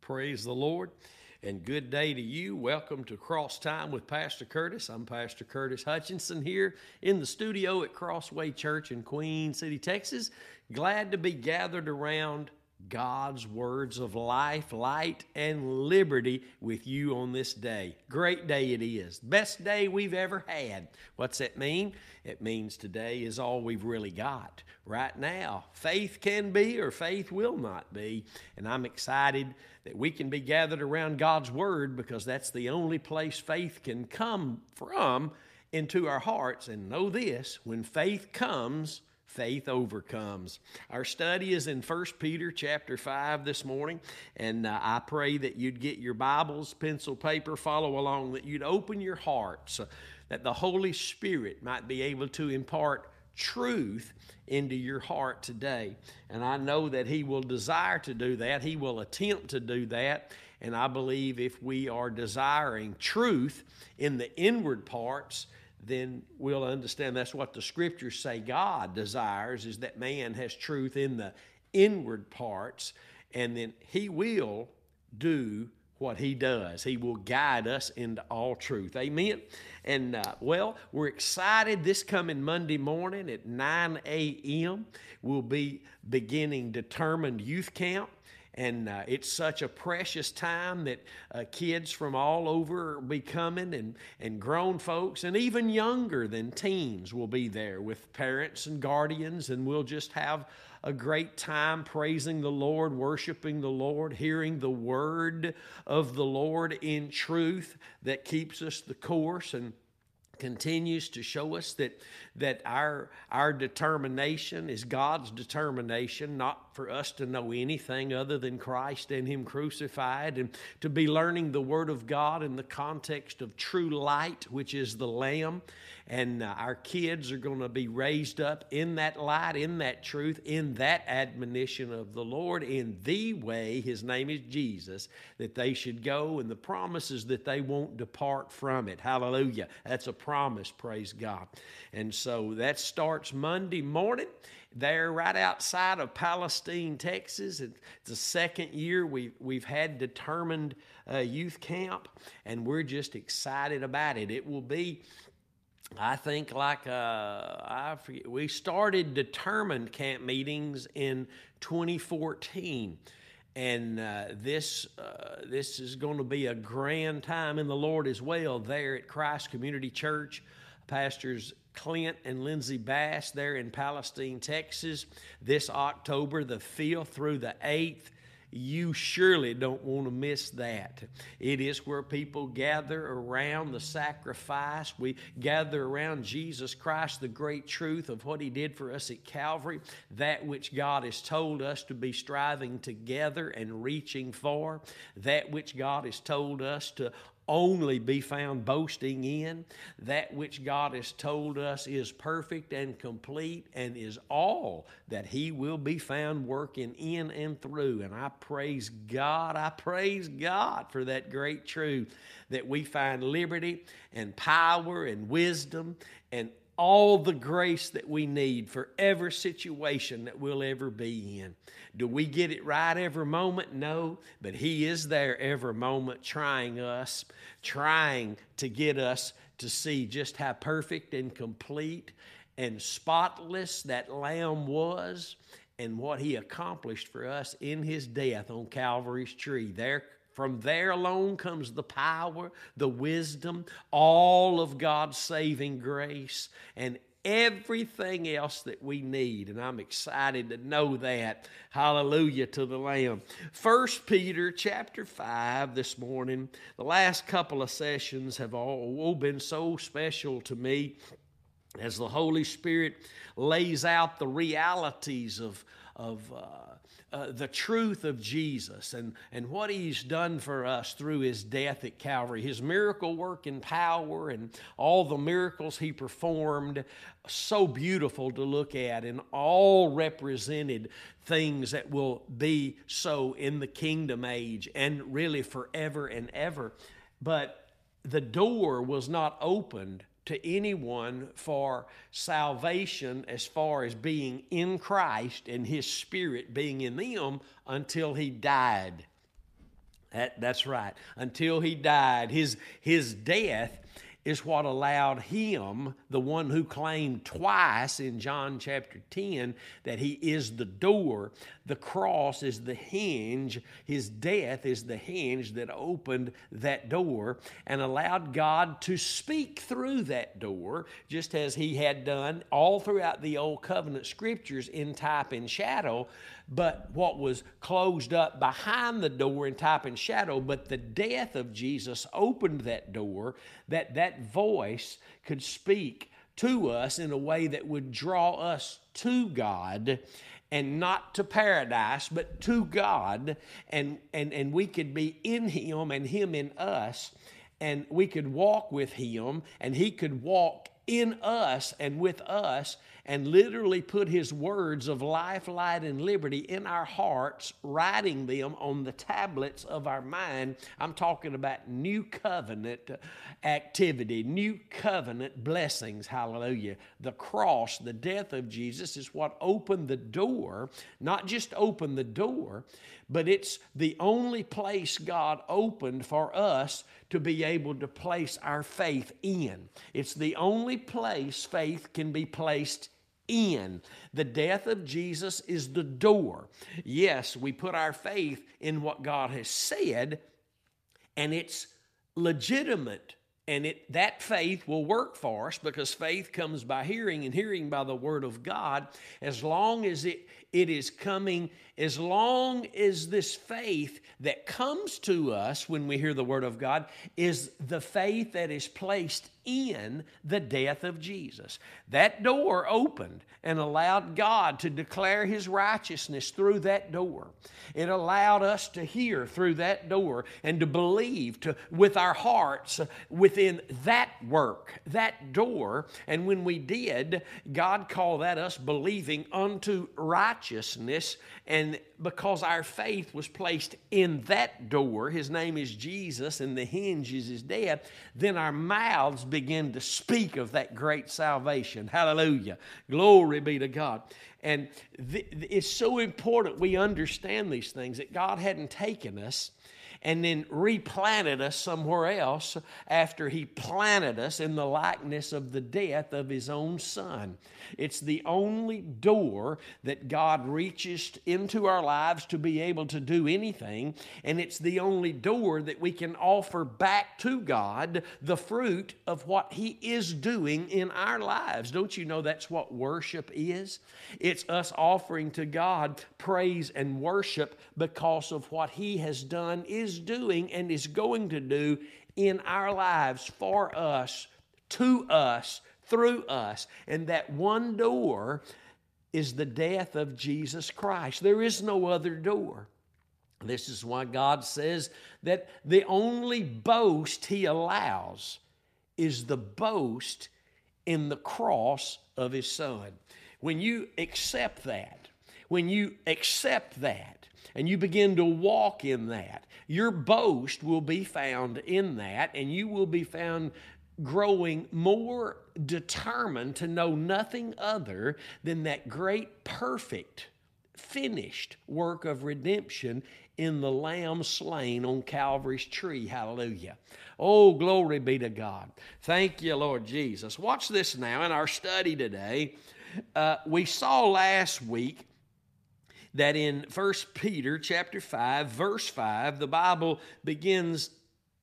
Praise the Lord and good day to you. Welcome to Cross Time with Pastor Curtis. I'm Pastor Curtis Hutchinson here in the studio at Crossway Church in Queen City, Texas. Glad to be gathered around God's words of life, light, and liberty with you on this day. Great day it is. Best day we've ever had. What's that mean? It means today is all we've really got. Right now, faith can be or faith will not be. And I'm excited that we can be gathered around God's Word because that's the only place faith can come from into our hearts. And know this when faith comes, faith overcomes. Our study is in 1 peter chapter 5 this morning and uh, i pray that you'd get your bibles pencil paper follow along that you'd open your hearts uh, that the holy spirit might be able to impart truth into your heart today. And i know that he will desire to do that. He will attempt to do that. And i believe if we are desiring truth in the inward parts then we'll understand that's what the scriptures say God desires is that man has truth in the inward parts, and then he will do what he does. He will guide us into all truth. Amen. And uh, well, we're excited this coming Monday morning at 9 a.m. We'll be beginning determined youth camp. And uh, it's such a precious time that uh, kids from all over will be coming, and, and grown folks, and even younger than teens will be there with parents and guardians, and we'll just have a great time praising the Lord, worshiping the Lord, hearing the word of the Lord in truth that keeps us the course. And continues to show us that that our our determination is God's determination not for us to know anything other than Christ and him crucified and to be learning the word of God in the context of true light which is the lamb and uh, our kids are going to be raised up in that light, in that truth, in that admonition of the Lord, in the way, His name is Jesus, that they should go, and the promises that they won't depart from it. Hallelujah. That's a promise, praise God. And so that starts Monday morning there right outside of Palestine, Texas. It's the second year we've, we've had determined uh, youth camp, and we're just excited about it. It will be I think like uh, I forget, we started determined camp meetings in 2014, and uh, this uh, this is going to be a grand time in the Lord as well. There at Christ Community Church, pastors Clint and Lindsay Bass there in Palestine, Texas, this October the 5th through the 8th you surely don't want to miss that. It is where people gather around the sacrifice. We gather around Jesus Christ, the great truth of what He did for us at Calvary, that which God has told us to be striving together and reaching for, that which God has told us to only be found boasting in. That which God has told us is perfect and complete and is all that He will be found working in and through. And I praise God, I praise God for that great truth that we find liberty and power and wisdom and all the grace that we need for every situation that we'll ever be in. Do we get it right every moment? No, but He is there every moment trying us, trying to get us to see just how perfect and complete and spotless that Lamb was and what He accomplished for us in His death on Calvary's tree. There from there alone comes the power, the wisdom, all of God's saving grace, and everything else that we need and i'm excited to know that. Hallelujah to the lamb. First peter chapter 5 this morning. The last couple of sessions have all been so special to me as the holy spirit lays out the realities of of uh, uh, the truth of Jesus and, and what He's done for us through His death at Calvary, His miracle work and power, and all the miracles He performed. So beautiful to look at, and all represented things that will be so in the kingdom age and really forever and ever. But the door was not opened to anyone for salvation as far as being in Christ and His Spirit being in them until He died. That, that's right. Until he died, his his death is what allowed him, the one who claimed twice in John chapter 10 that he is the door, the cross is the hinge, his death is the hinge that opened that door and allowed God to speak through that door, just as he had done all throughout the Old Covenant scriptures in type and shadow but what was closed up behind the door in type and shadow but the death of jesus opened that door that that voice could speak to us in a way that would draw us to god and not to paradise but to god. And and and we could be in him and him in us and we could walk with him and he could walk in us and with us and literally put his words of life, light, and liberty in our hearts, writing them on the tablets of our mind. I'm talking about new covenant activity, new covenant blessings. Hallelujah. The cross, the death of Jesus, is what opened the door, not just opened the door, but it's the only place God opened for us to be able to place our faith in. It's the only place faith can be placed in. The death of Jesus is the door. Yes, we put our faith in what God has said, and it's legitimate and it that faith will work for us because faith comes by hearing and hearing by the word of god. As long as it it is coming as long as this faith that comes to us when we hear the Word of God is the faith that is placed in the death of Jesus. That door opened and allowed God to declare His righteousness through that door. It allowed us to hear through that door and to believe to, with our hearts within that work, that door. And when we did, God called that us believing unto righteousness and because our faith was placed in that door, his name is Jesus and the hinge is his death, then our mouths begin to speak of that great salvation. Hallelujah. Glory be to God. And th- it's so important we understand these things that God hadn't taken us and then replanted us somewhere else after he planted us in the likeness of the death of his own son. It's the only door that God reaches into our lives to be able to do anything, and it's the only door that we can offer back to God the fruit of what he is doing in our lives. Don't you know that's what worship is? It's us offering to God praise and worship because of what he has done is is doing and is going to do in our lives for us, to us, through us. And that one door is the death of Jesus Christ. There is no other door. This is why God says that the only boast He allows is the boast in the cross of His Son. When you accept that, when you accept that, and you begin to walk in that, your boast will be found in that, and you will be found growing more determined to know nothing other than that great, perfect, finished work of redemption in the Lamb slain on Calvary's tree. Hallelujah. Oh, glory be to God. Thank you, Lord Jesus. Watch this now in our study today. Uh, we saw last week that in 1 Peter chapter 5 verse 5 the Bible begins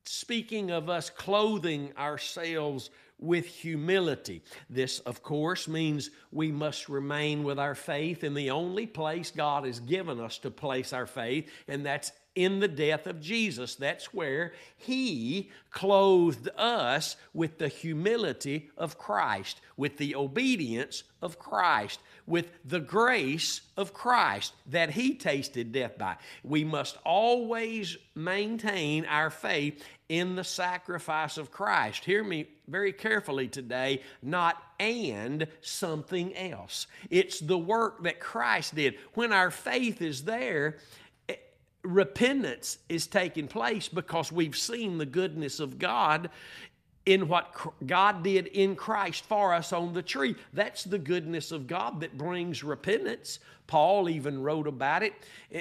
speaking of us clothing ourselves with humility. This, of course, means we must remain with our faith in the only place God has given us to place our faith, and that's in the death of Jesus. That's where He clothed us with the humility of Christ, with the obedience of Christ, with the grace of Christ that He tasted death by. We must always maintain our faith in the sacrifice of Christ. Hear me very carefully today, not and something else. It's the work that Christ did. When our faith is there, eh, repentance is taking place because we've seen the goodness of God in what God did in Christ for us on the tree. That's the goodness of God that brings repentance. Paul even wrote about it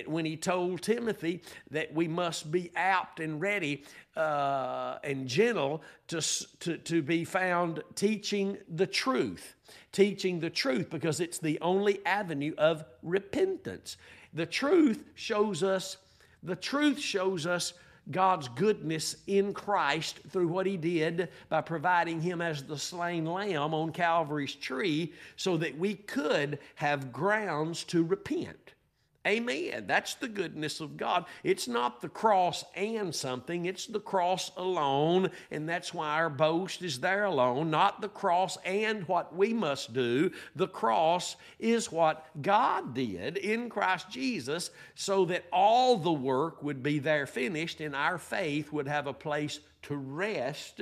when he told Timothy that we must be apt and ready uh, and gentle to, to, to be found teaching the truth. Teaching the truth because it's the only avenue of repentance. The truth shows us, the truth shows us God's goodness in Christ through what He did by providing Him as the slain lamb on Calvary's tree so that we could have grounds to repent. Amen. That's the goodness of God. It's not the cross and something, it's the cross alone. And that's why our boast is there alone, not the cross and what we must do. The cross is what God did in Christ Jesus so that all the work would be there finished and our faith would have a place to rest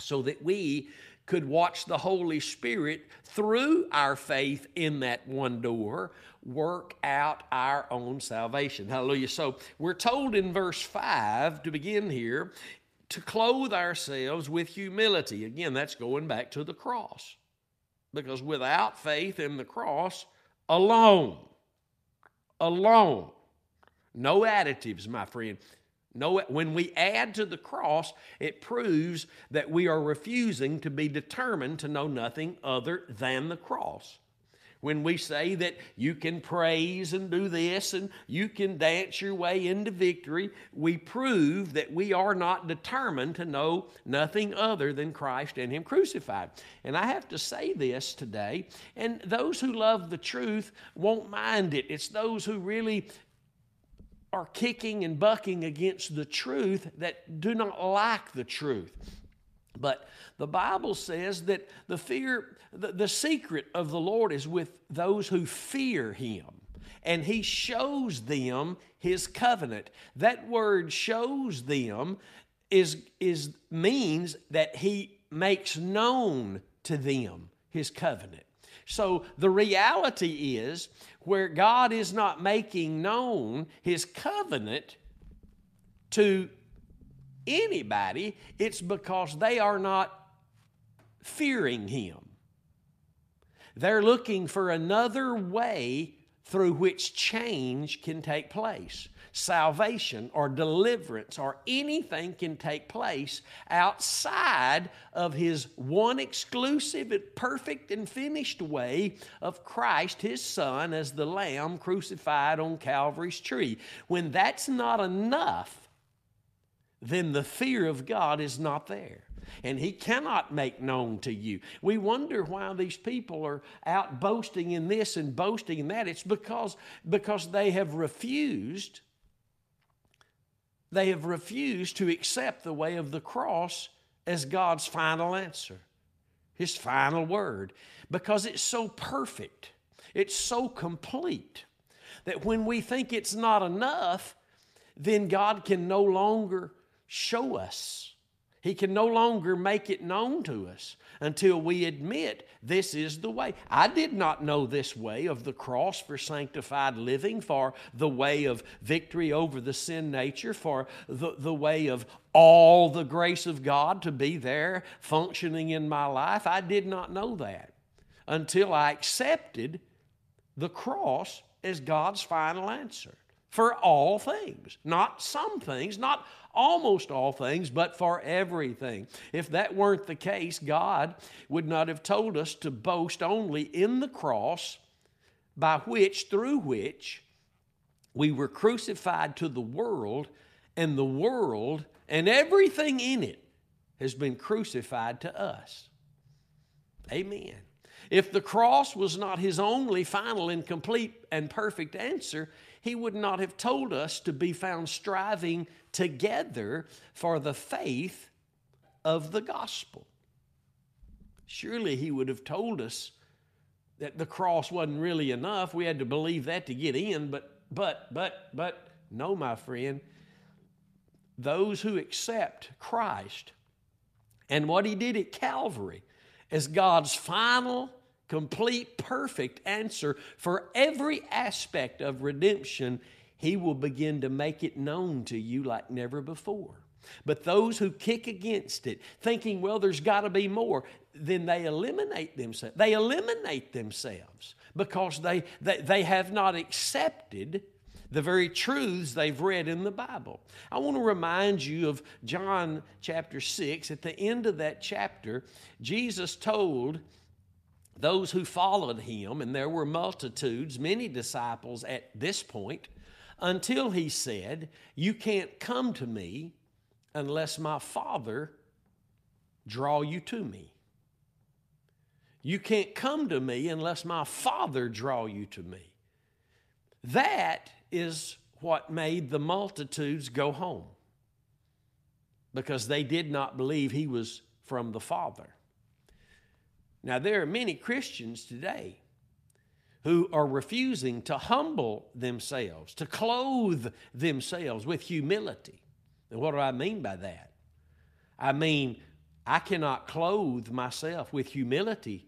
so that we could watch the Holy Spirit through our faith in that one door work out our own salvation. Hallelujah. So we're told in verse 5 to begin here to clothe ourselves with humility. Again, that's going back to the cross. Because without faith in the cross alone, alone, no additives, my friend. No, when we add to the cross, it proves that we are refusing to be determined to know nothing other than the cross when we say that you can praise and do this and you can dance your way into victory, we prove that we are not determined to know nothing other than Christ and Him crucified. And I have to say this today, and those who love the truth won't mind it. It's those who really are kicking and bucking against the truth that do not like the truth. But the Bible says that the fear, the, the secret of the Lord is with those who fear Him. And He shows them His covenant. That word shows them is, is means that He makes known to them His covenant. So the reality is where God is not making known His covenant to anybody, it's because they are not fearing Him. They're looking for another way through which change can take place. Salvation or deliverance or anything can take place outside of His one exclusive, and perfect, and finished way of Christ, His Son, as the Lamb crucified on Calvary's tree. When that's not enough, then the fear of God is not there. And he cannot make known to you. We wonder why these people are out boasting in this and boasting in that. It's because, because they have refused, they have refused to accept the way of the cross as God's final answer, his final word, because it's so perfect, it's so complete that when we think it's not enough, then God can no longer show us. He can no longer make it known to us until we admit this is the way. I did not know this way of the cross for sanctified living, for the way of victory over the sin nature, for the, the way of all the grace of God to be there functioning in my life. I did not know that until I accepted the cross as God's final answer for all things, not some things, not almost all things, but for everything. If that weren't the case, God would not have told us to boast only in the cross, by which, through which, we were crucified to the world, and the world and everything in it has been crucified to us. Amen. If the cross was not his only, final, and complete and perfect answer, he would not have told us to be found striving together for the faith of the gospel. Surely he would have told us that the cross wasn't really enough. We had to believe that to get in, but, but, but, but, no, my friend. Those who accept Christ and what he did at Calvary as God's final complete, perfect answer for every aspect of redemption, He will begin to make it known to you like never before. But those who kick against it, thinking, well, there's got to be more, then they eliminate themselves. They eliminate themselves because they, they, they have not accepted the very truths they've read in the Bible. I want to remind you of John chapter 6. At the end of that chapter, Jesus told those who followed him, and there were multitudes, many disciples at this point, until he said, You can't come to me unless my Father draw you to me. You can't come to me unless my Father draw you to me. That is what made the multitudes go home because they did not believe he was from the Father. Now, there are many Christians today who are refusing to humble themselves, to clothe themselves with humility. And what do I mean by that? I mean, I cannot clothe myself with humility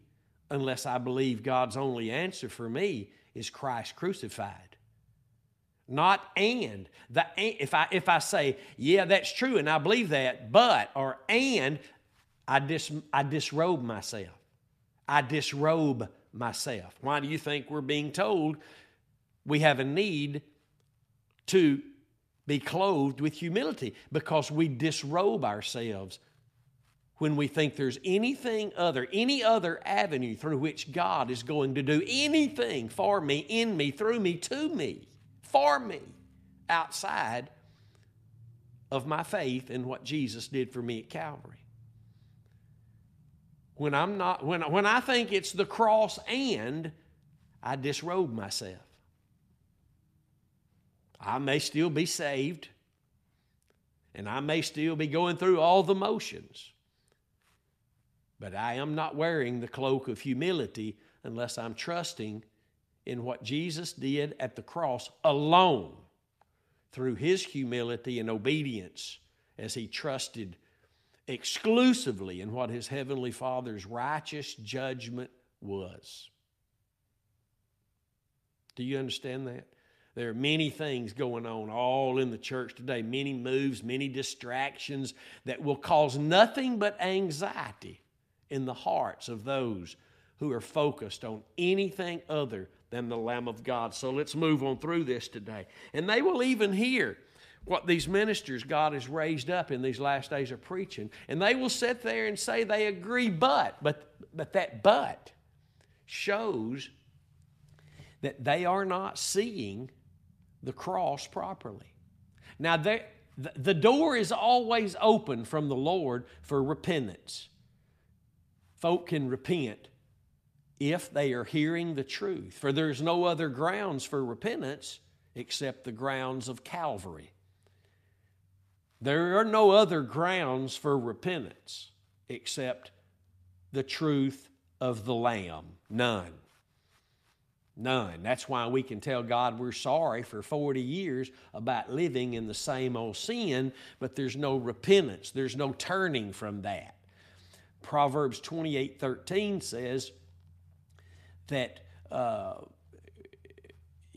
unless I believe God's only answer for me is Christ crucified not and. The, if, I, if I say, yeah, that's true, and I believe that, but, or and, I, dis, I disrobe myself. I disrobe myself. Why do you think we're being told we have a need to be clothed with humility? Because we disrobe ourselves when we think there's anything other, any other avenue through which God is going to do anything for me, in me, through me, to me for me outside of my faith in what Jesus did for me at Calvary. When I'm not when, when I think it's the cross and I disrobe myself. I may still be saved and I may still be going through all the motions. But I am not wearing the cloak of humility unless I'm trusting in what Jesus did at the cross alone through his humility and obedience as he trusted exclusively in what his heavenly Father's righteous judgment was. Do you understand that? There are many things going on all in the church today, many moves, many distractions that will cause nothing but anxiety in the hearts of those who are focused on anything other than the Lamb of God. So let's move on through this today. And they will even hear what these ministers God has raised up in these last days are preaching. And they will sit there and say they agree, but, but, but that but shows that they are not seeing the cross properly. Now, the door is always open from the Lord for repentance. Folk can repent if they are hearing the truth. For there's no other grounds for repentance except the grounds of Calvary. There are no other grounds for repentance except the truth of the Lamb. None. None. That's why we can tell God we're sorry for 40 years about living in the same old sin, but there's no repentance. There's no turning from that. Proverbs 28 13 says, that uh,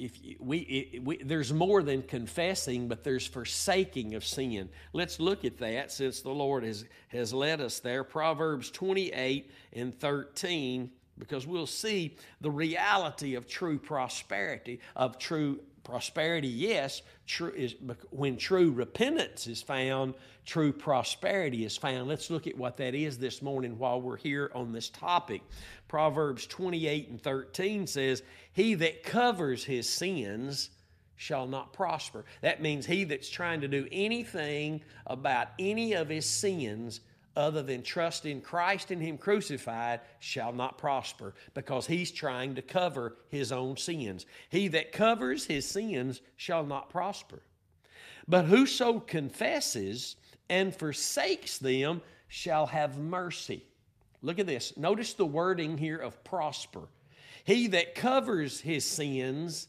if we, it, we, there's more than confessing, but there's forsaking of sin. Let's look at that since the Lord has, has led us there. Proverbs 28 and 13, because we'll see the reality of true prosperity, of true prosperity, yes, true is when true repentance is found, true prosperity is found. Let's look at what that is this morning while we're here on this topic. Proverbs 28 and 13 says, He that covers his sins shall not prosper. That means he that's trying to do anything about any of his sins other than trust in Christ and Him crucified shall not prosper because he's trying to cover his own sins. He that covers his sins shall not prosper. But whoso confesses and forsakes them shall have mercy. Look at this. Notice the wording here of prosper. He that covers his sins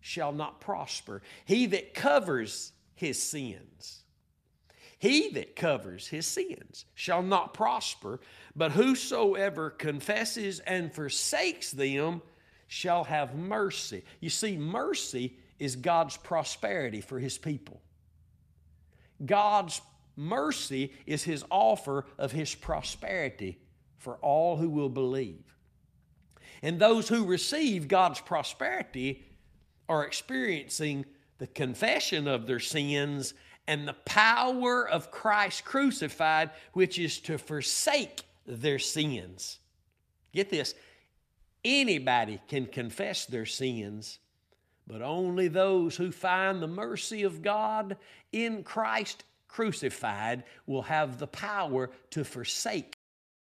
shall not prosper. He that covers his sins he that covers his sins shall not prosper, but whosoever confesses and forsakes them shall have mercy. You see, mercy is God's prosperity for his people. God's mercy is his offer of his prosperity for all who will believe. And those who receive God's prosperity are experiencing the confession of their sins and the power of Christ crucified, which is to forsake their sins. Get this anybody can confess their sins, but only those who find the mercy of God in Christ crucified will have the power to forsake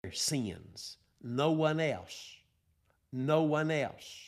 their sins. No one else. No one else.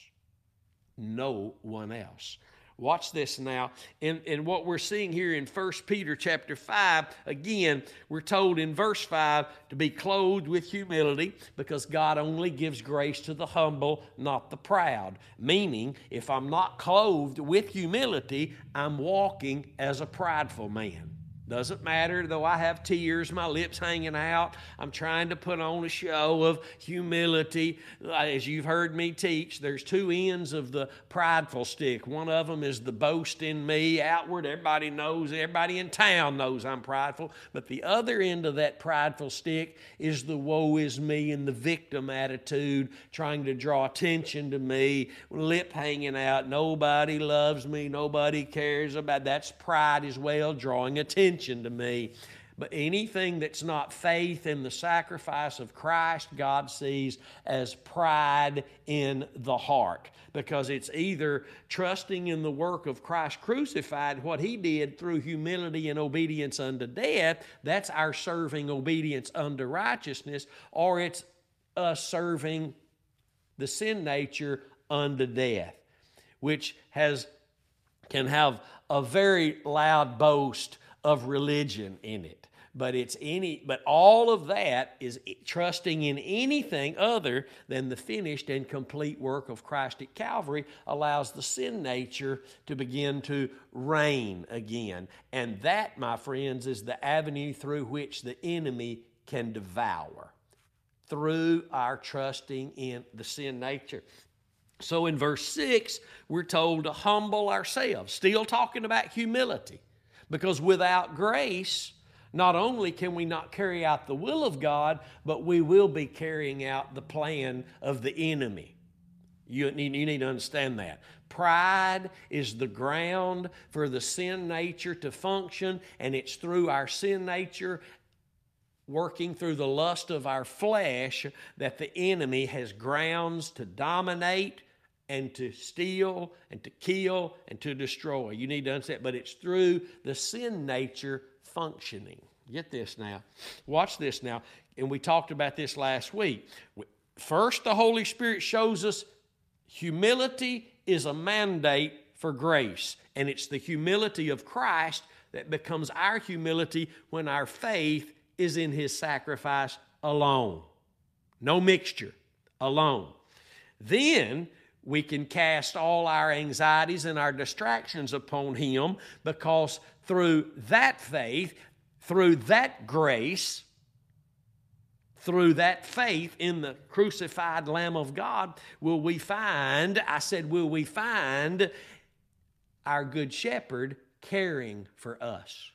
No one else. Watch this now. And, and what we're seeing here in 1 Peter chapter 5, again, we're told in verse 5 to be clothed with humility because God only gives grace to the humble, not the proud. Meaning, if I'm not clothed with humility, I'm walking as a prideful man. Doesn't matter, though I have tears, my lips hanging out. I'm trying to put on a show of humility. As you've heard me teach, there's two ends of the prideful stick. One of them is the boast in me, outward. Everybody knows, everybody in town knows I'm prideful. But the other end of that prideful stick is the woe is me and the victim attitude, trying to draw attention to me, lip hanging out. Nobody loves me, nobody cares about. That's pride as well, drawing attention attention to me. But anything that's not faith in the sacrifice of Christ, God sees as pride in the heart. Because it's either trusting in the work of Christ crucified, what He did through humility and obedience unto death, that's our serving obedience unto righteousness, or it's us serving the sin nature unto death, which has can have a very loud boast of religion in it. But it's any but all of that is trusting in anything other than the finished and complete work of Christ at Calvary allows the sin nature to begin to reign again. And that my friends is the avenue through which the enemy can devour through our trusting in the sin nature. So in verse 6 we're told to humble ourselves. Still talking about humility because without grace, not only can we not carry out the will of God, but we will be carrying out the plan of the enemy. You need, you need to understand that. Pride is the ground for the sin nature to function, and it's through our sin nature working through the lust of our flesh that the enemy has grounds to dominate and to steal and to kill and to destroy. You need to understand, but it's through the sin nature functioning. Get this now. Watch this now. And we talked about this last week. First, the Holy Spirit shows us humility is a mandate for grace, and it's the humility of Christ that becomes our humility when our faith is in His sacrifice alone. No mixture, alone. Then we can cast all our anxieties and our distractions upon Him because through that faith, through that grace, through that faith in the crucified Lamb of God, will we find, I said, will we find our Good Shepherd caring for us,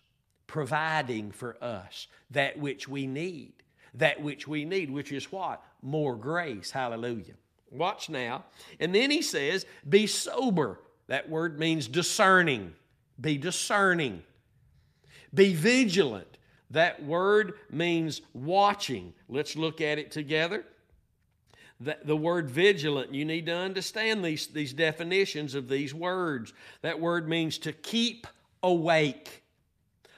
providing for us that which we need, that which we need, which is what? More grace. Hallelujah. Watch now. And then he says, Be sober. That word means discerning. Be discerning. Be vigilant. That word means watching. Let's look at it together. The, the word vigilant, you need to understand these, these definitions of these words. That word means to keep awake.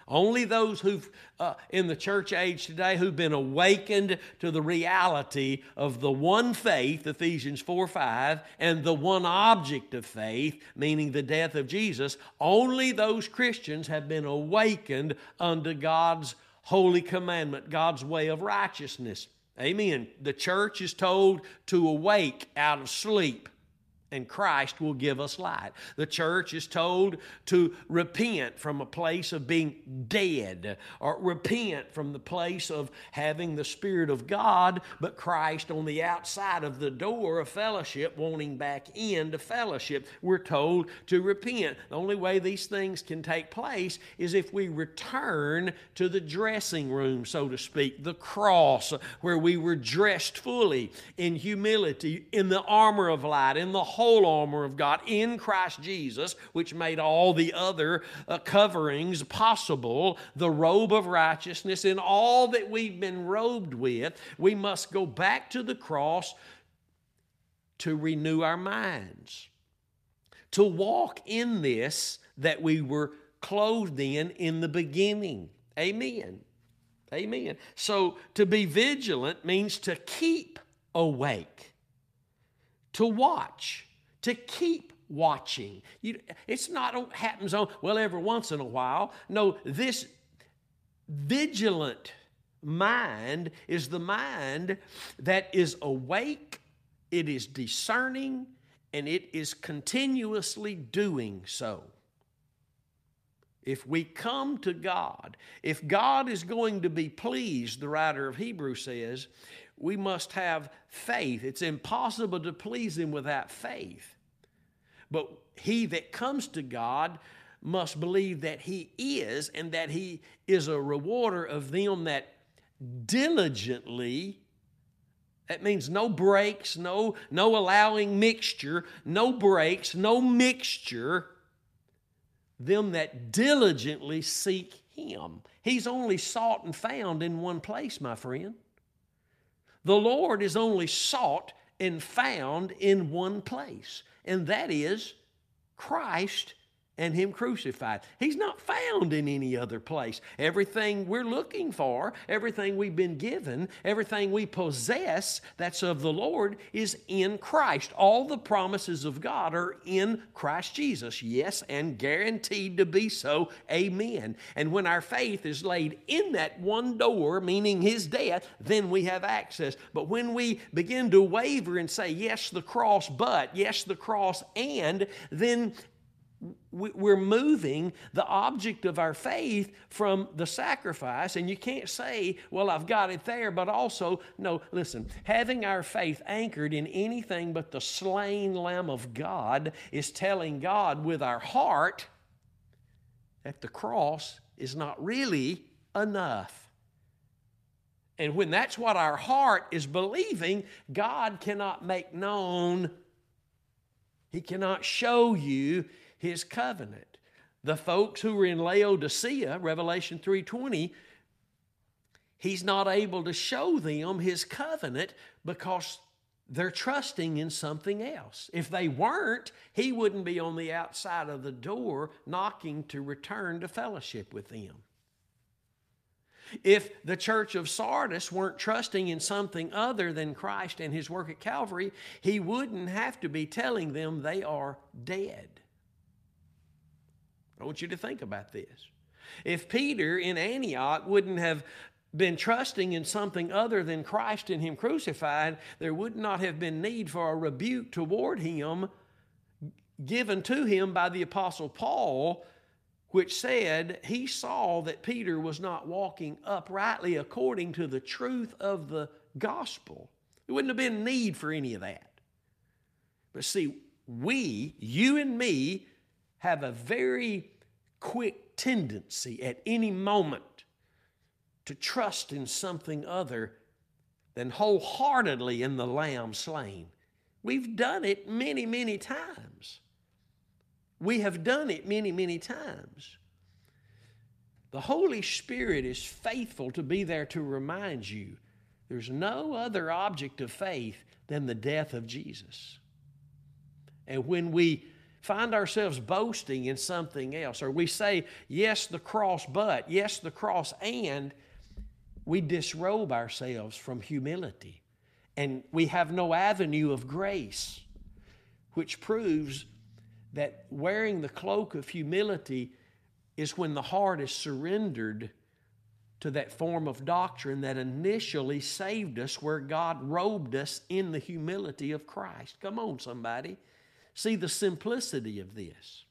Only those who've, uh, in the church age today, who've been awakened to the reality of the one faith, Ephesians 4 5, and the one object of faith, meaning the death of Jesus, only those Christians have been awakened unto God's holy commandment, God's way of righteousness. Amen. The church is told to awake out of sleep. And Christ will give us light. The church is told to repent from a place of being dead, or repent from the place of having the Spirit of God, but Christ on the outside of the door of fellowship, wanting back into fellowship. We're told to repent. The only way these things can take place is if we return to the dressing room, so to speak, the cross, where we were dressed fully in humility, in the armor of light, in the whole armor of God in Christ Jesus, which made all the other uh, coverings possible, the robe of righteousness, and all that we've been robed with, we must go back to the cross to renew our minds, to walk in this that we were clothed in in the beginning. Amen. Amen. So to be vigilant means to keep awake, to watch, to keep watching. You, it's not happens on well every once in a while. No, this vigilant mind is the mind that is awake, it is discerning, and it is continuously doing so. If we come to God, if God is going to be pleased, the writer of Hebrews says, we must have faith. It's impossible to please Him without faith. But he that comes to God must believe that He is and that He is a rewarder of them that diligently that means no breaks, no, no allowing mixture, no breaks, no mixture. Them that diligently seek Him. He's only sought and found in one place, my friend. The Lord is only sought and found in one place, and that is Christ and Him crucified. He's not found in any other place. Everything we're looking for, everything we've been given, everything we possess that's of the Lord is in Christ. All the promises of God are in Christ Jesus. Yes, and guaranteed to be so. Amen. And when our faith is laid in that one door, meaning His death, then we have access. But when we begin to waver and say, yes, the cross, but, yes, the cross, and, then we're moving the object of our faith from the sacrifice, and you can't say, Well, I've got it there, but also, no, listen, having our faith anchored in anything but the slain Lamb of God is telling God with our heart that the cross is not really enough. And when that's what our heart is believing, God cannot make known, He cannot show you his covenant. The folks who were in Laodicea, Revelation 3:20, he's not able to show them his covenant because they're trusting in something else. If they weren't, he wouldn't be on the outside of the door knocking to return to fellowship with them. If the church of Sardis weren't trusting in something other than Christ and his work at Calvary, he wouldn't have to be telling them they are dead. I want you to think about this. If Peter in Antioch wouldn't have been trusting in something other than Christ and Him crucified, there would not have been need for a rebuke toward him given to him by the Apostle Paul, which said he saw that Peter was not walking uprightly according to the truth of the gospel. There wouldn't have been need for any of that. But see, we, you and me, have a very quick tendency at any moment to trust in something other than wholeheartedly in the Lamb slain. We've done it many, many times. We have done it many, many times. The Holy Spirit is faithful to be there to remind you there's no other object of faith than the death of Jesus. And when we find ourselves boasting in something else, or we say, yes, the cross, but, yes, the cross, and, we disrobe ourselves from humility. And we have no avenue of grace, which proves that wearing the cloak of humility is when the heart is surrendered to that form of doctrine that initially saved us, where God robed us in the humility of Christ. Come on, somebody. See the simplicity of this.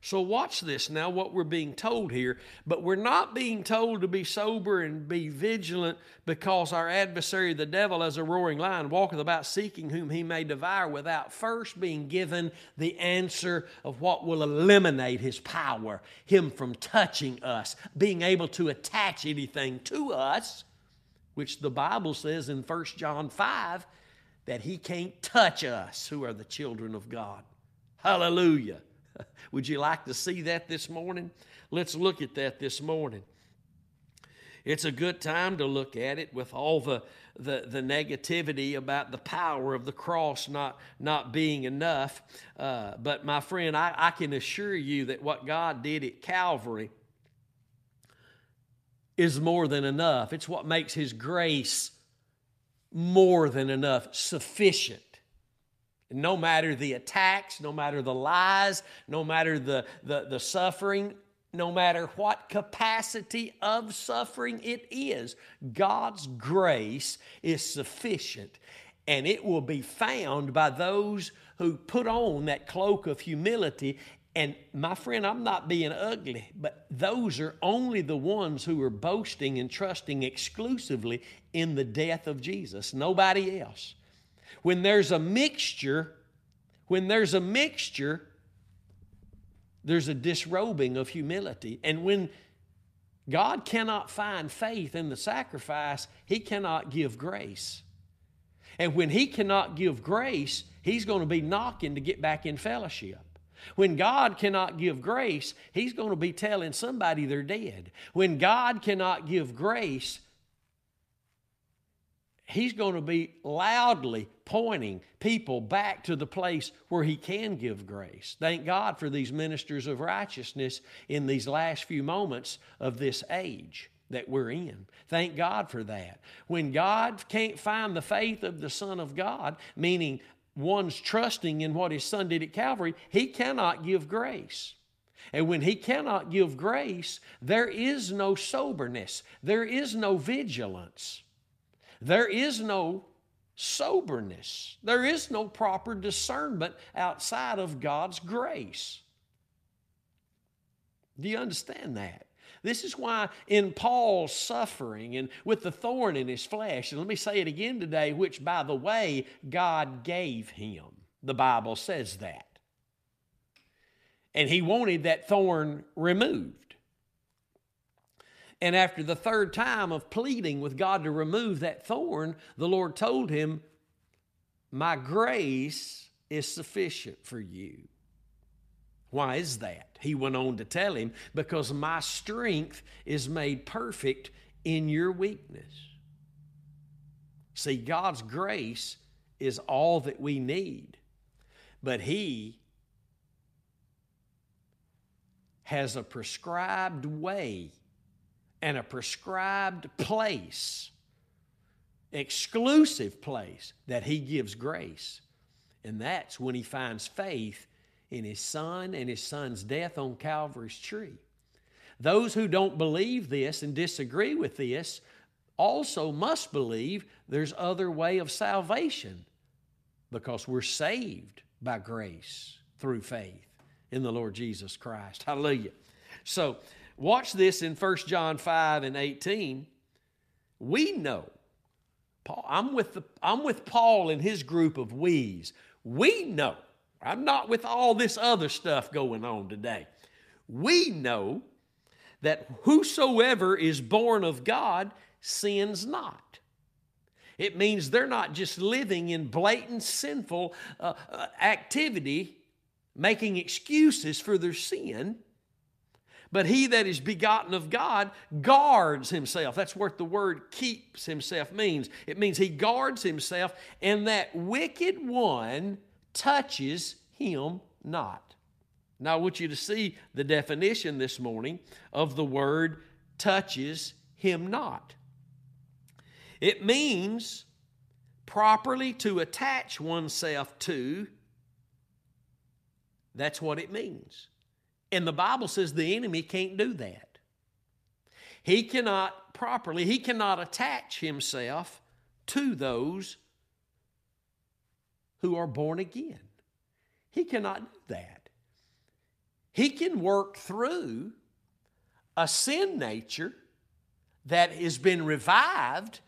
So, watch this now, what we're being told here. But we're not being told to be sober and be vigilant because our adversary, the devil, as a roaring lion, walketh about seeking whom he may devour without first being given the answer of what will eliminate his power, him from touching us, being able to attach anything to us, which the Bible says in 1 John 5 that he can't touch us who are the children of God. Hallelujah. Would you like to see that this morning? Let's look at that this morning. It's a good time to look at it with all the, the, the negativity about the power of the cross not, not being enough. Uh, but, my friend, I, I can assure you that what God did at Calvary is more than enough. It's what makes His grace more than enough, sufficient. No matter the attacks, no matter the lies, no matter the, the, the suffering, no matter what capacity of suffering it is, God's grace is sufficient. And it will be found by those who put on that cloak of humility. And my friend, I'm not being ugly, but those are only the ones who are boasting and trusting exclusively in the death of Jesus, nobody else. When there's a mixture, when there's a mixture, there's a disrobing of humility. And when God cannot find faith in the sacrifice, He cannot give grace. And when He cannot give grace, He's going to be knocking to get back in fellowship. When God cannot give grace, He's going to be telling somebody they're dead. When God cannot give grace, he's going to be loudly pointing people back to the place where he can give grace. Thank God for these ministers of righteousness in these last few moments of this age that we're in. Thank God for that. When God can't find the faith of the Son of God, meaning one's trusting in what his Son did at Calvary, he cannot give grace. And when he cannot give grace, there is no soberness, there is no vigilance. There is no soberness, there is no proper discernment outside of God's grace. Do you understand that? This is why in Paul's suffering and with the thorn in his flesh, and let me say it again today, which by the way, God gave him. The Bible says that. And he wanted that thorn removed. And after the third time of pleading with God to remove that thorn, the Lord told him, My grace is sufficient for you. Why is that? He went on to tell him, Because my strength is made perfect in your weakness. See, God's grace is all that we need, but He has a prescribed way and a prescribed place, exclusive place that He gives grace. And that's when He finds faith in His Son and His Son's death on Calvary's tree. Those who don't believe this and disagree with this also must believe there's other way of salvation because we're saved by grace through faith in the Lord Jesus Christ. Hallelujah. So Watch this in 1 John 5 and 18. We know, Paul, I'm with, the, I'm with Paul and his group of we's. We know, I'm not with all this other stuff going on today. We know that whosoever is born of God sins not. It means they're not just living in blatant sinful uh, uh activity, making excuses for their sin but he that is begotten of God guards himself. That's what the word keeps himself means. It means he guards himself, and that wicked one touches him not. Now, I want you to see the definition this morning of the word touches him not. It means properly to attach oneself to. That's what it means. And the Bible says the enemy can't do that. He cannot properly, he cannot attach himself to those who are born again. He cannot do that. He can work through a sin nature that has been revived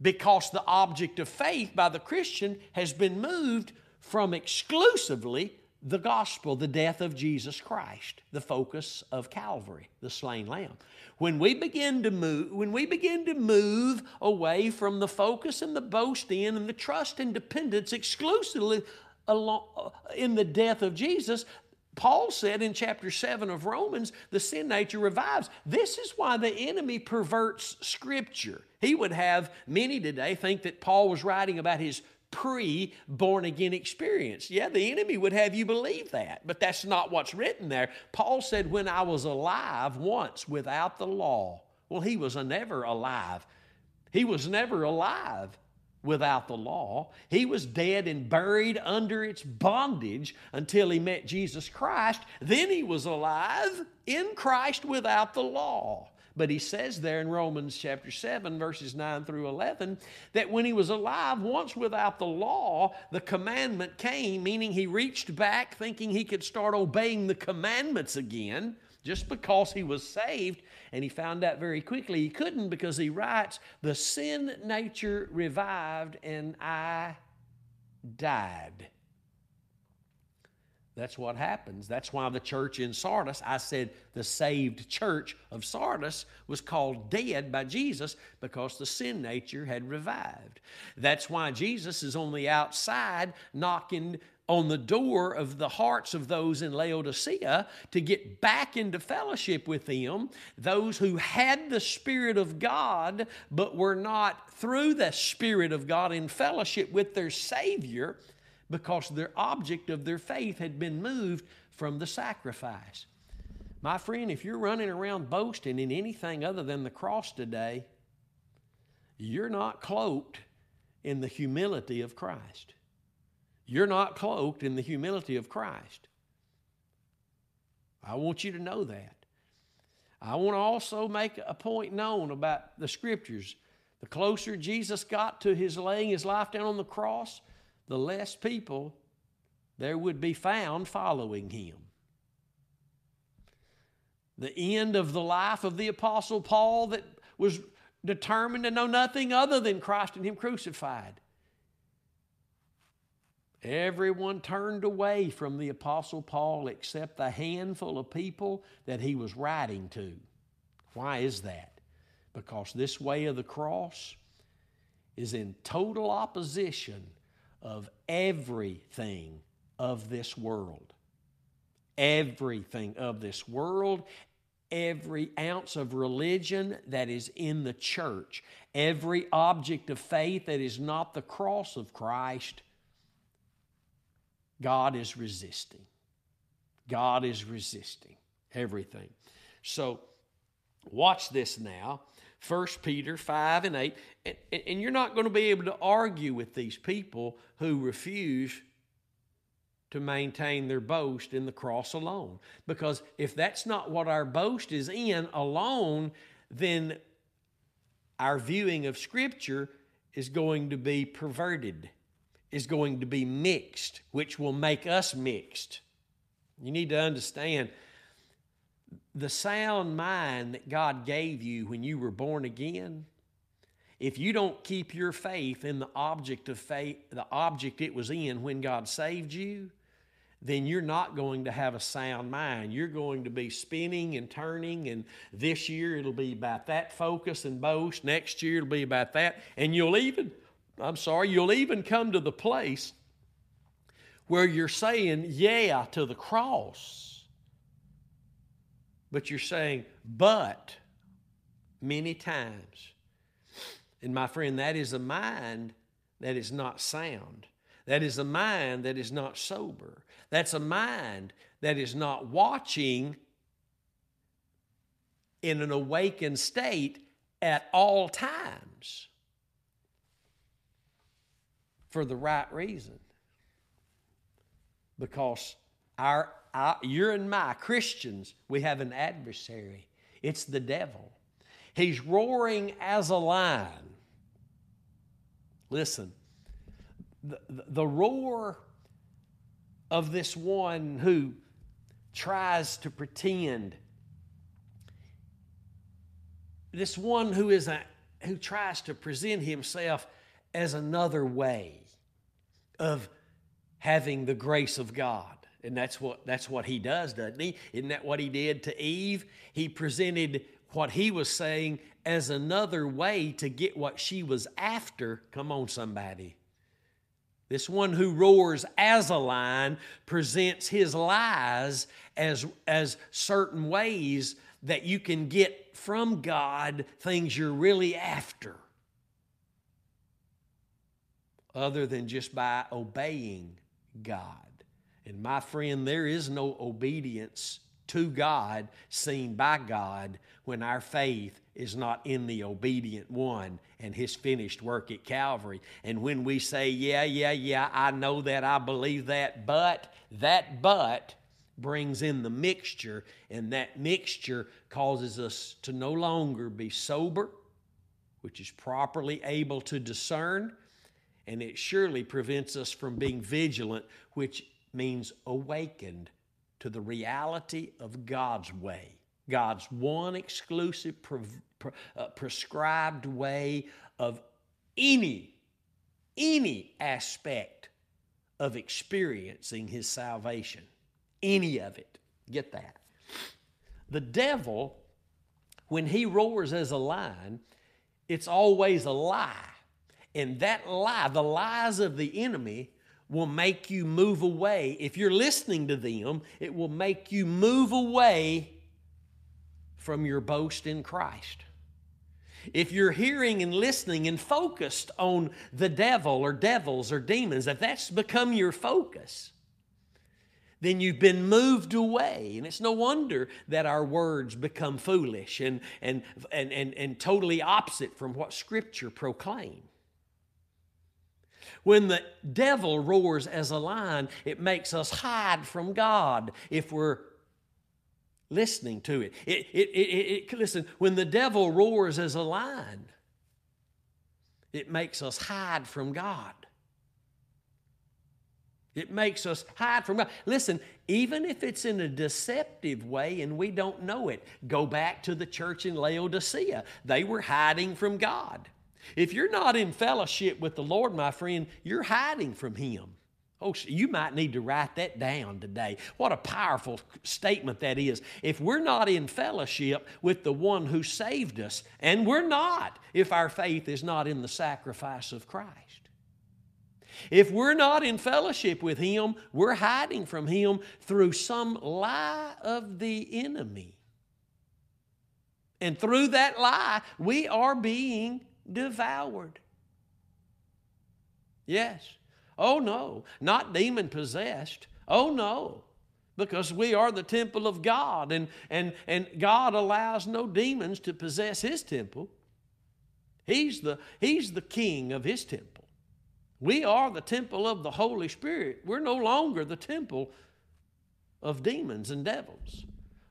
because the object of faith by the Christian has been moved from exclusively the gospel, the death of Jesus Christ, the focus of Calvary, the slain lamb. When we begin to move, when we begin to move away from the focus and the boast in and the trust and dependence exclusively in the death of Jesus, Paul said in chapter 7 of Romans, the sin nature revives. This is why the enemy perverts Scripture. He would have many today think that Paul was writing about his pre born again experience. Yeah, the enemy would have you believe that, but that's not what's written there. Paul said, When I was alive once without the law. Well, he was never alive. He was never alive without the law. He was dead and buried under its bondage until he met Jesus Christ. Then he was alive in Christ without the law. But he says there in Romans chapter 7, verses 9 through 11, that when he was alive, once without the law, the commandment came, meaning he reached back thinking he could start obeying the commandments again just because he was saved. And he found out very quickly he couldn't because he writes, The sin nature revived and I died. That's what happens. That's why the church in Sardis, I said the saved church of Sardis was called dead by Jesus because the sin nature had revived. That's why Jesus is on the outside knocking on the door of the hearts of those in Laodicea to get back into fellowship with them, those who had the Spirit of God but were not through the Spirit of God in fellowship with their Savior because their object of their faith had been moved from the sacrifice. My friend, if you're running around boasting in anything other than the cross today, you're not cloaked in the humility of Christ. You're not cloaked in the humility of Christ. I want you to know that. I want to also make a point known about the scriptures. The closer Jesus got to his laying his life down on the cross, the less people there would be found following him. The end of the life of the Apostle Paul that was determined to know nothing other than Christ and Him crucified. Everyone turned away from the Apostle Paul except the handful of people that he was writing to. Why is that? Because this way of the cross is in total opposition of everything of this world. Everything of this world, every ounce of religion that is in the church, every object of faith that is not the cross of Christ, God is resisting. God is resisting everything. So, watch this now. 1 Peter 5 and 8. And, and you're not going to be able to argue with these people who refuse to maintain their boast in the cross alone. Because if that's not what our boast is in alone, then our viewing of Scripture is going to be perverted, is going to be mixed, which will make us mixed. You need to understand the sound mind that God gave you when you were born again, if you don't keep your faith in the object of faith, the object it was in when God saved you, then you're not going to have a sound mind. You're going to be spinning and turning, and this year it'll be about that focus and boast. Next year it'll be about that. And you'll even, I'm sorry, you'll even come to the place where you're saying yeah to the cross but you're saying, but many times. And my friend, that is a mind that is not sound. That is a mind that is not sober. That's a mind that is not watching in an awakened state at all times for the right reason. Because our I, you're and my Christians, we have an adversary. It's the devil. He's roaring as a lion. Listen, the, the, the roar of this one who tries to pretend. This one who is a who tries to present himself as another way of having the grace of God. And that's what that's what he does, doesn't he? Isn't that what he did to Eve? He presented what he was saying as another way to get what she was after. Come on, somebody. This one who roars as a lion presents his lies as, as certain ways that you can get from God things you're really after, other than just by obeying God. And my friend, there is no obedience to God seen by God when our faith is not in the obedient one and his finished work at Calvary. And when we say, Yeah, yeah, yeah, I know that, I believe that, but that but brings in the mixture, and that mixture causes us to no longer be sober, which is properly able to discern, and it surely prevents us from being vigilant, which means awakened to the reality of God's way. God's one exclusive pre- pre- uh, prescribed way of any any aspect of experiencing his salvation. Any of it. Get that. The devil when he roars as a lion it's always a lie. And that lie the lies of the enemy will make you move away if you're listening to them it will make you move away from your boast in Christ. If you're hearing and listening and focused on the devil or devils or demons, if that's become your focus, then you've been moved away. And it's no wonder that our words become foolish and, and, and, and, and totally opposite from what Scripture proclaims. When the devil roars as a lion, it makes us hide from God if we're listening to it. It, it, it, it, Listen, when the devil roars as a lion, it makes us hide from God. It makes us hide from God. Listen, even if it's in a deceptive way and we don't know it, go back to the church in Laodicea. They were hiding from God. If you're not in fellowship with the Lord, my friend, you're hiding from Him. Oh, you might need to write that down today. What a powerful statement that is. If we're not in fellowship with the one who saved us, and we're not if our faith is not in the sacrifice of Christ. If we're not in fellowship with Him, we're hiding from Him through some lie of the enemy. And through that lie, we are being devoured. Yes. Oh no, not demon possessed. Oh no, because we are the temple of God and, and, and God allows no demons to possess his temple. He's the, he's the king of his temple. We are the temple of the Holy Spirit. We're no longer the temple of demons and devils.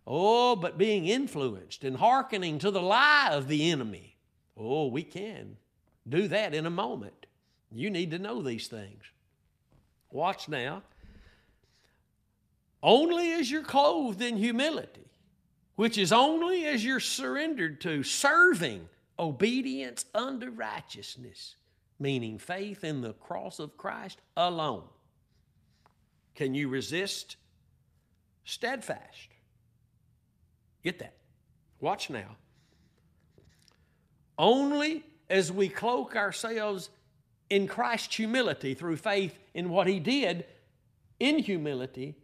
Oh, but being influenced and hearkening to the lie of the enemy. Oh, we can do that in a moment. You need to know these things. Watch now. Only as you're clothed in humility, which is only as you're surrendered to serving obedience unto righteousness, meaning faith in the cross of Christ alone. Can you resist? Steadfast. Get that. Watch now. Only as we cloak ourselves in Christ's humility through faith in what He did in humility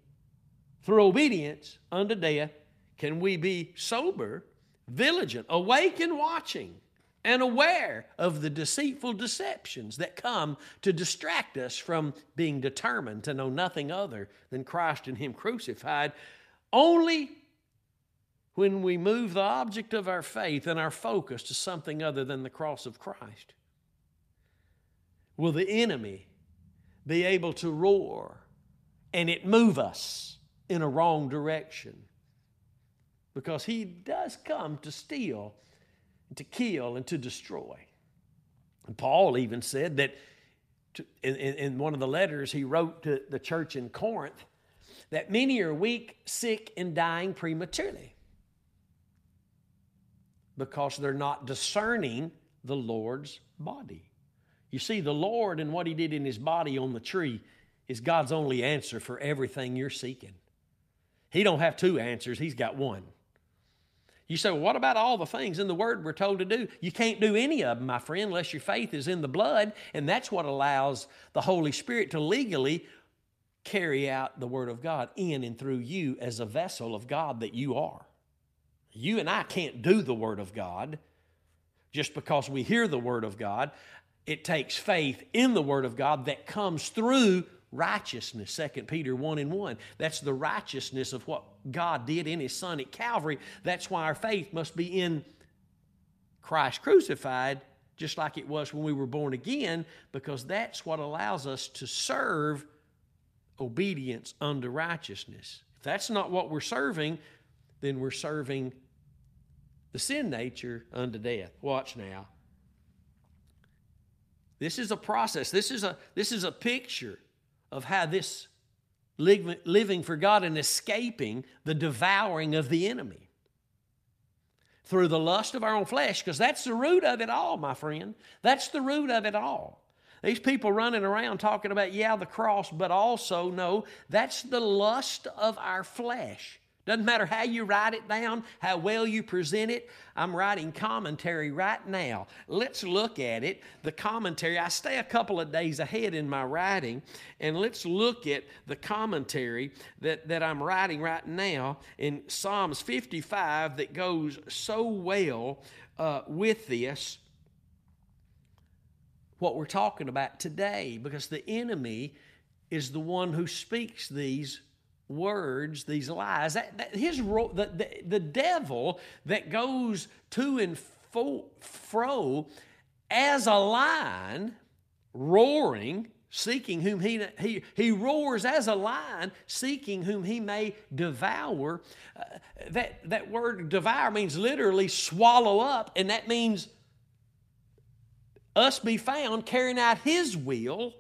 through obedience unto death, can we be sober, vigilant, awake and watching, and aware of the deceitful deceptions that come to distract us from being determined to know nothing other than Christ and Him crucified. Only when we move the object of our faith and our focus to something other than the cross of Christ will the enemy be able to roar and it move us in a wrong direction. Because he does come to steal, to kill, and to destroy. And Paul even said that to, in, in one of the letters he wrote to the church in Corinth that many are weak, sick, and dying prematurely because they're not discerning the Lord's body. You see, the Lord and what He did in His body on the tree is God's only answer for everything you're seeking. He don't have two answers, He's got one. You say, well, what about all the things in the Word we're told to do? You can't do any of them, my friend, unless your faith is in the blood, and that's what allows the Holy Spirit to legally carry out the Word of God in and through you as a vessel of God that you are. You and I can't do the Word of God just because we hear the Word of God. It takes faith in the Word of God that comes through righteousness 2 peter 1 and 1 that's the righteousness of what god did in his son at calvary. That's why our faith must be in christ crucified just like it was when we were born again because that's what allows us to serve obedience unto righteousness. If that's not what we're serving then we're serving the sin nature unto death watch now this is a process this is a this is a picture of how this living for God and escaping the devouring of the enemy through the lust of our own flesh, because that's the root of it all, my friend. That's the root of it all. These people running around talking about, yeah, the cross, but also, no, that's the lust of our flesh. Doesn't matter how you write it down, how well you present it. I'm writing commentary right now. Let's look at it. The commentary, I stay a couple of days ahead in my writing, and let's look at the commentary that, that I'm writing right now in Psalms 55 that goes so well uh, with this, what we're talking about today, because the enemy is the one who speaks these words, these lies. That, that his the, the, the devil that goes to and fo, fro as a lion, roaring, seeking whom he, he, he roars as a lion, seeking whom he may devour. Uh, that, that word devour means literally swallow up, and that means us be found carrying out his will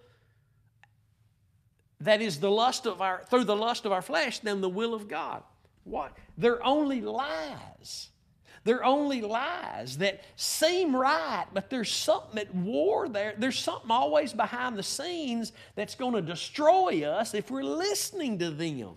that is the lust of our through the lust of our flesh than the will of God. What? They're only lies. They're only lies that seem right, but there's something at war there. There's something always behind the scenes that's going to destroy us if we're listening to them.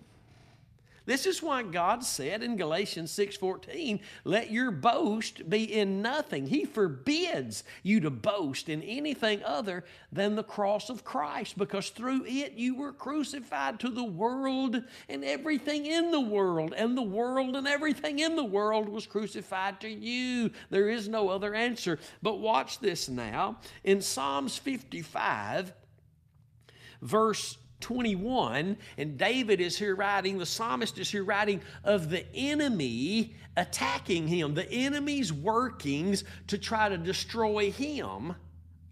This is why God said in Galatians 6:14, "Let your boast be in nothing." He forbids you to boast in anything other than the cross of Christ because through it you were crucified to the world and everything in the world, and the world and everything in the world was crucified to you. There is no other answer. But watch this now. In Psalms 55 verse 21, and David is here writing, the psalmist is here writing of the enemy attacking him, the enemy's workings to try to destroy him.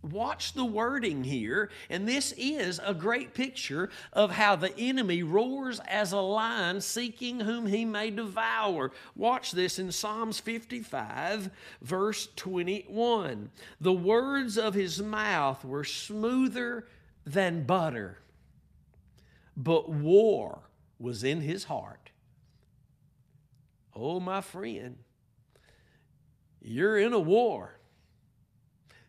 Watch the wording here, and this is a great picture of how the enemy roars as a lion seeking whom he may devour. Watch this in Psalms 55, verse 21. The words of his mouth were smoother than butter but war was in his heart. Oh, my friend, you're in a war.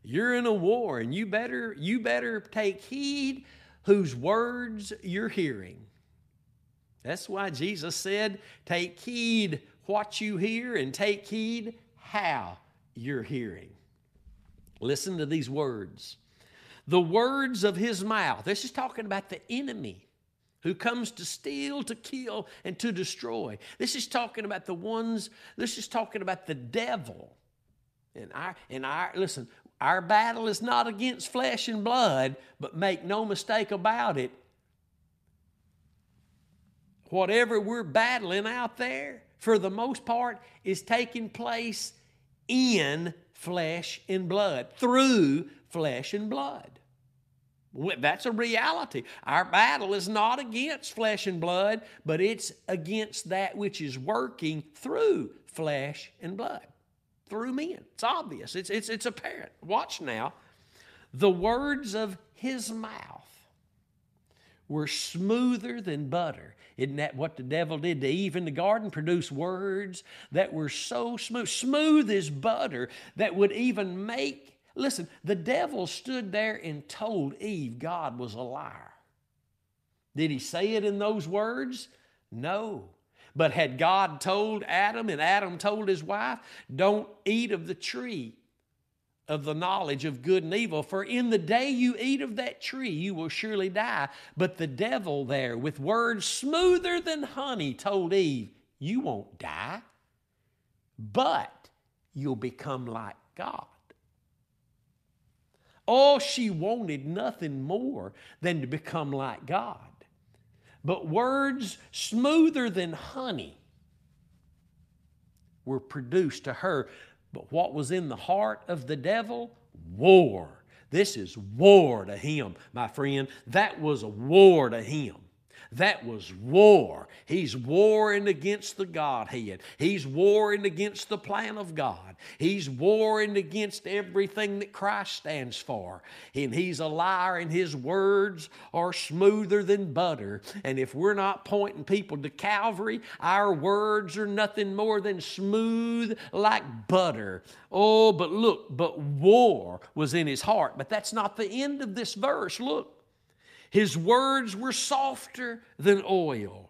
You're in a war, and you better, you better take heed whose words you're hearing. That's why Jesus said, Take heed what you hear, and take heed how you're hearing. Listen to these words. The words of his mouth. This is talking about the enemy who comes to steal, to kill, and to destroy. This is talking about the ones, this is talking about the devil. And our, and our, listen, our battle is not against flesh and blood, but make no mistake about it. Whatever we're battling out there, for the most part, is taking place in flesh and blood, through flesh and blood. That's a reality. Our battle is not against flesh and blood, but it's against that which is working through flesh and blood, through men. It's obvious, it's, it's, it's apparent. Watch now. The words of his mouth were smoother than butter. Isn't that what the devil did to Eve in the garden? Produce words that were so smooth, smooth as butter, that would even make. Listen, the devil stood there and told Eve God was a liar. Did he say it in those words? No. But had God told Adam and Adam told his wife, don't eat of the tree of the knowledge of good and evil, for in the day you eat of that tree, you will surely die. But the devil there, with words smoother than honey, told Eve, You won't die, but you'll become like God. Oh, she wanted nothing more than to become like God. But words smoother than honey were produced to her but what was in the heart of the devil? War. This is war to him, my friend. That was a war to him. That was war. He's warring against the Godhead. He's warring against the plan of God. He's warring against everything that Christ stands for. And he's a liar, and his words are smoother than butter. And if we're not pointing people to Calvary, our words are nothing more than smooth like butter. Oh, but look, but war was in his heart. But that's not the end of this verse. Look. His words were softer than oil,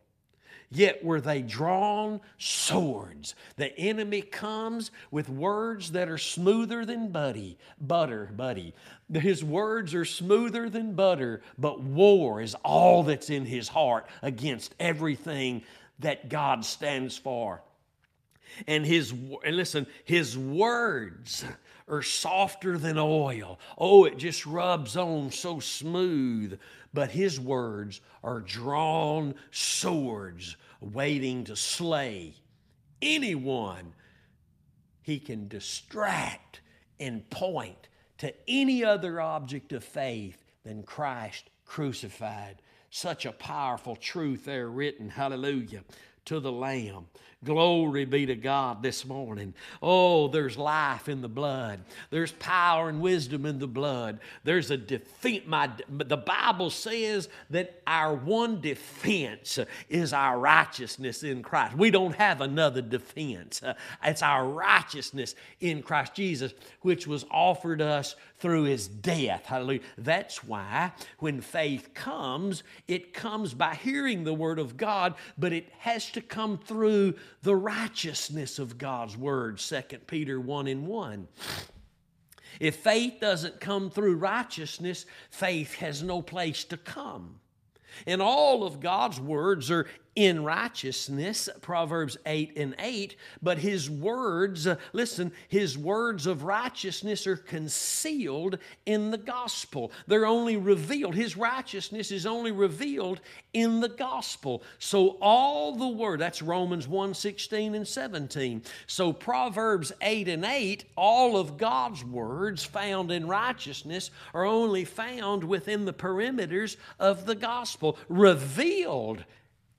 yet were they drawn swords. The enemy comes with words that are smoother than buddy, butter, buddy. His words are smoother than butter, but war is all that's in his heart against everything that God stands for. And his and listen, his words are softer than oil. Oh, it just rubs on so smooth but his words are drawn swords waiting to slay anyone he can distract and point to any other object of faith than Christ crucified. Such a powerful truth there written, hallelujah, to the Lamb. Glory be to God this morning. Oh, there's life in the blood. There's power and wisdom in the blood. There's a defeat. My, the Bible says that our one defense is our righteousness in Christ. We don't have another defense. It's our righteousness in Christ Jesus, which was offered us through his death. Hallelujah. That's why when faith comes, it comes by hearing the word of God, but it has to come through the righteousness of God's word, 2 Peter 1 and 1. If faith doesn't come through righteousness, faith has no place to come. And all of God's words are in righteousness, Proverbs 8 and 8. But his words, uh, listen, his words of righteousness are concealed in the gospel. They're only revealed. His righteousness is only revealed in the gospel. So all the word, that's Romans 1 16 and 17. So Proverbs 8 and 8, all of God's words found in righteousness are only found within the perimeters of the gospel, revealed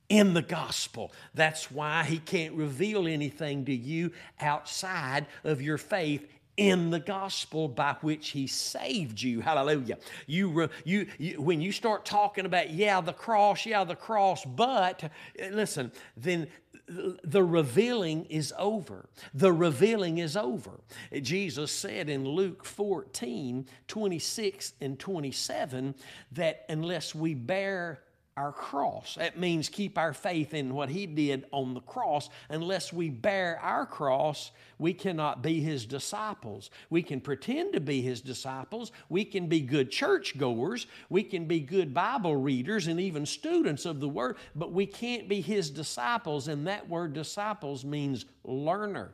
in the gospel. That's why he can't reveal anything to you outside of your faith in the gospel by which he saved you hallelujah you, you, you when you start talking about yeah the cross yeah the cross but eh, listen then the revealing is over. The revealing is over. Jesus said in Luke 14, 26 and 27 that unless we bear our cross. That means keep our faith in what He did on the cross. Unless we bear our cross, we cannot be His disciples. We can pretend to be His disciples. We can be good church goers. We can be good Bible readers and even students of the Word, but we can't be His disciples. And that word disciples means learner.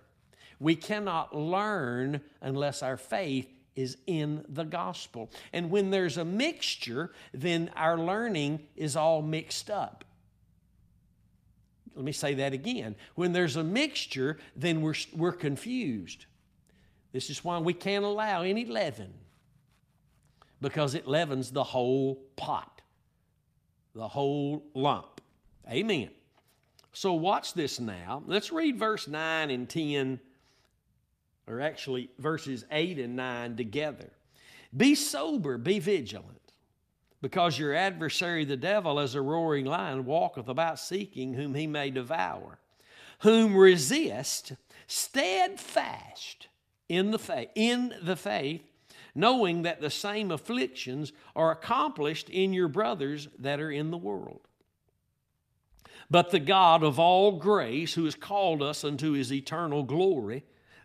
We cannot learn unless our faith is in the gospel. And when there's a mixture, then our learning is all mixed up. Let me say that again. When there's a mixture, then we're, we're confused. This is why we can't allow any leaven, because it leavens the whole pot, the whole lump. Amen. So, watch this now. Let's read verse 9 and 10 or actually verses 8 and 9 together. Be sober, be vigilant, because your adversary, the devil, as a roaring lion, walketh about seeking whom he may devour, whom resist steadfast in the faith, in the faith, knowing that the same afflictions are accomplished in your brothers that are in the world. But the God of all grace, who has called us unto his eternal glory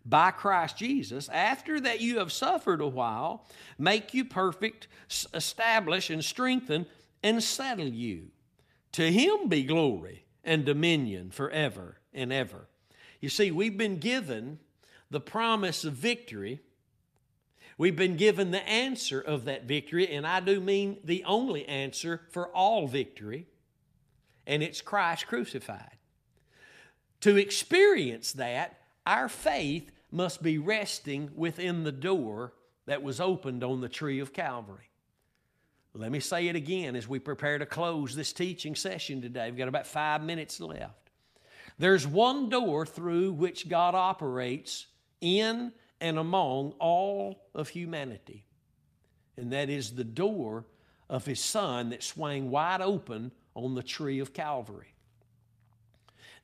by Christ Jesus, after that you have suffered a while, make you perfect, establish and strengthen, and settle you. To him be glory and dominion forever and ever. You see, we've been given the promise of victory. We've been given the answer of that victory, and I do mean the only answer for all victory, and it's Christ crucified. To experience that, our faith must be resting within the door that was opened on the tree of Calvary. Let me say it again as we prepare to close this teaching session today. We've got about five minutes left. There's one door through which God operates in and among all of humanity, and that is the door of His Son that swung wide open on the tree of Calvary.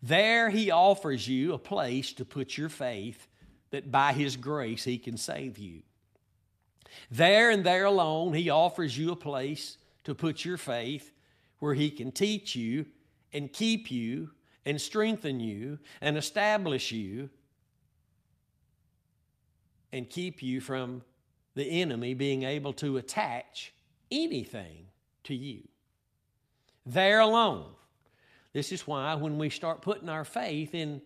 There He offers you a place to put your faith that by His grace He can save you. There and there alone, He offers you a place to put your faith where He can teach you and keep you and strengthen you and establish you and keep you from the enemy being able to attach anything to you. There alone. This is why when we start putting our faith in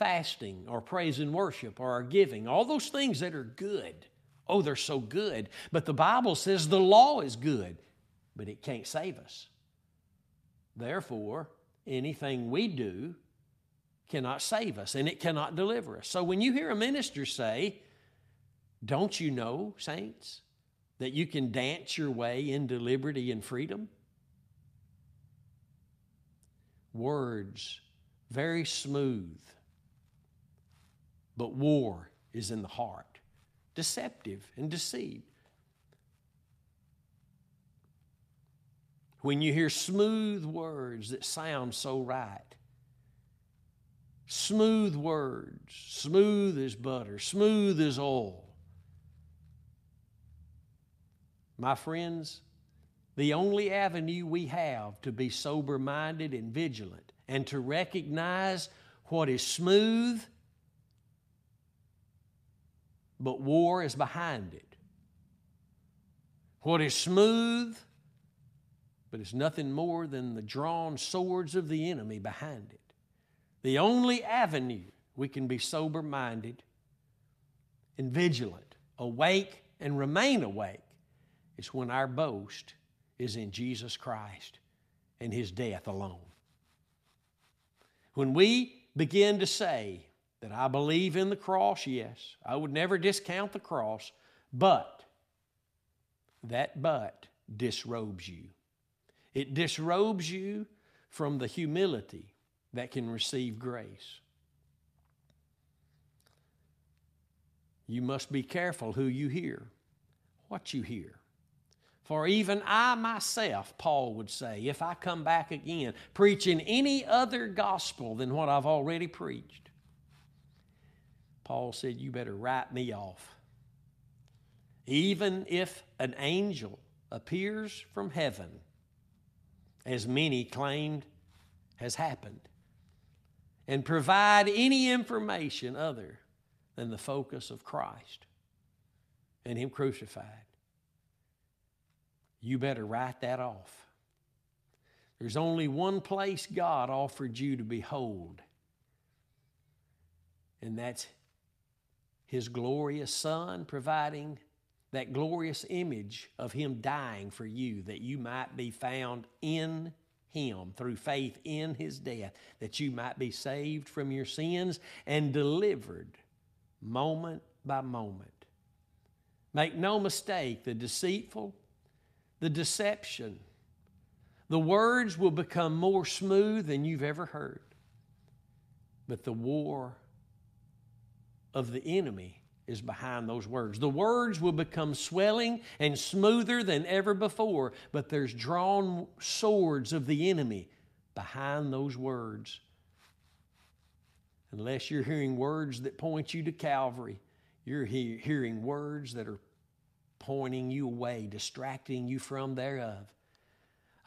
fasting or praise and worship or our giving, all those things that are good, oh, they're so good. But the Bible says the law is good, but it can't save us. Therefore, anything we do cannot save us and it cannot deliver us. So when you hear a minister say, Don't you know, saints, that you can dance your way into liberty and freedom? Words, very smooth, but war is in the heart, deceptive and deceived. when you hear smooth words that sound so right. Smooth words, smooth as butter, smooth as oil. My friends, the only avenue we have to be sober minded and vigilant and to recognize what is smooth, but war is behind it. What is smooth, but it's nothing more than the drawn swords of the enemy behind it. The only avenue we can be sober minded and vigilant, awake and remain awake, is when our boast is in Jesus Christ and His death alone. When we begin to say that I believe in the cross, yes, I would never discount the cross, but that but disrobes you. It disrobes you from the humility that can receive grace. You must be careful who you hear, what you hear. For even I myself, Paul would say, if I come back again preaching any other gospel than what I've already preached, Paul said, You better write me off. Even if an angel appears from heaven as many claimed has happened, and provide any information other than the focus of Christ and Him crucified. You better write that off. There's only one place God offered you to behold, and that's His glorious Son providing that glorious image of Him dying for you, that you might be found in Him through faith in His death, that you might be saved from your sins and delivered moment by moment. Make no mistake, the deceitful, the deception, the words will become more smooth than you've ever heard. But the war of the enemy is behind those words. The words will become swelling and smoother than ever before, but there's drawn swords of the enemy behind those words. Unless you're hearing words that point you to Calvary, you're he- hearing words that are pointing you away, distracting you from thereof.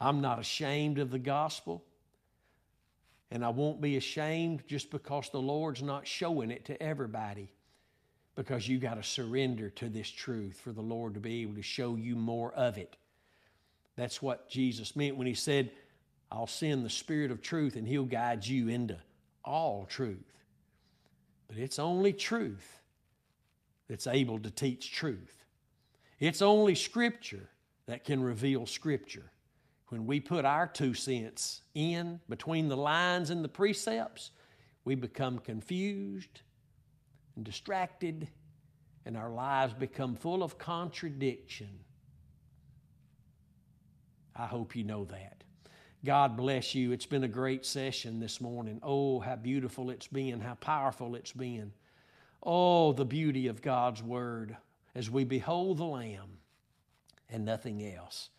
I'm not ashamed of the gospel, and I won't be ashamed just because the Lord's not showing it to everybody. Because you got to surrender to this truth for the Lord to be able to show you more of it. That's what Jesus meant when he said, I'll send the Spirit of truth and he'll guide you into all truth. But it's only truth that's able to teach truth. It's only Scripture that can reveal Scripture. When we put our two cents in between the lines and the precepts, we become confused and distracted, and our lives become full of contradiction. I hope you know that. God bless you. It's been a great session this morning. Oh, how beautiful it's been, how powerful it's been. Oh, the beauty of God's Word as we behold the Lamb and nothing else.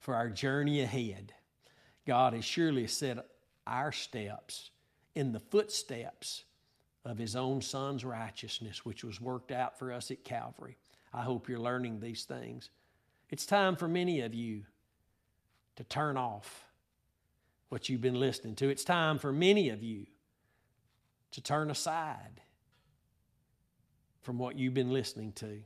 For our journey ahead, God has surely set our steps in the footsteps of His own Son's righteousness, which was worked out for us at Calvary. I hope you're learning these things. It's time for many of you to turn off what you've been listening to. It's time for many of you to turn aside from what you've been listening to,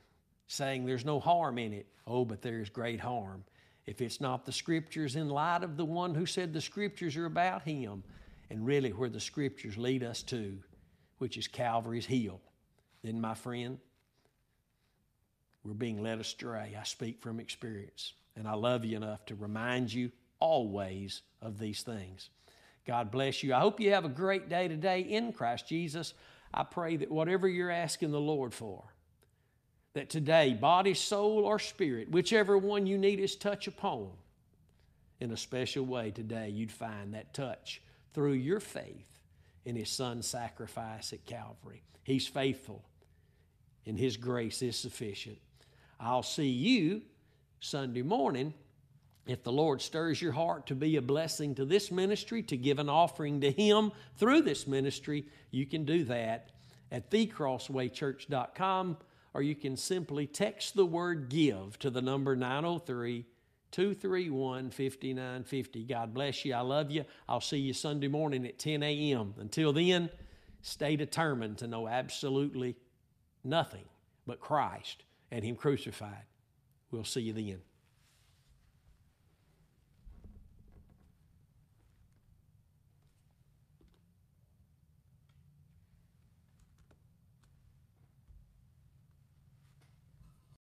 saying there's no harm in it. Oh, but there's great harm. If it's not the scriptures in light of the one who said the scriptures are about him, and really where the scriptures lead us to, which is Calvary's hill, then, my friend, we're being led astray. I speak from experience, and I love you enough to remind you always of these things. God bless you. I hope you have a great day today in Christ Jesus. I pray that whatever you're asking the Lord for, that today, body, soul, or spirit, whichever one you need His touch upon, in a special way today, you'd find that touch through your faith in His Son's sacrifice at Calvary. He's faithful, and His grace is sufficient. I'll see you Sunday morning. If the Lord stirs your heart to be a blessing to this ministry, to give an offering to Him through this ministry, you can do that at thecrosswaychurch.com or you can simply text the word give to the number 903 231 5950. God bless you. I love you. I'll see you Sunday morning at 10 a.m. Until then, stay determined to know absolutely nothing but Christ and Him crucified. We'll see you then.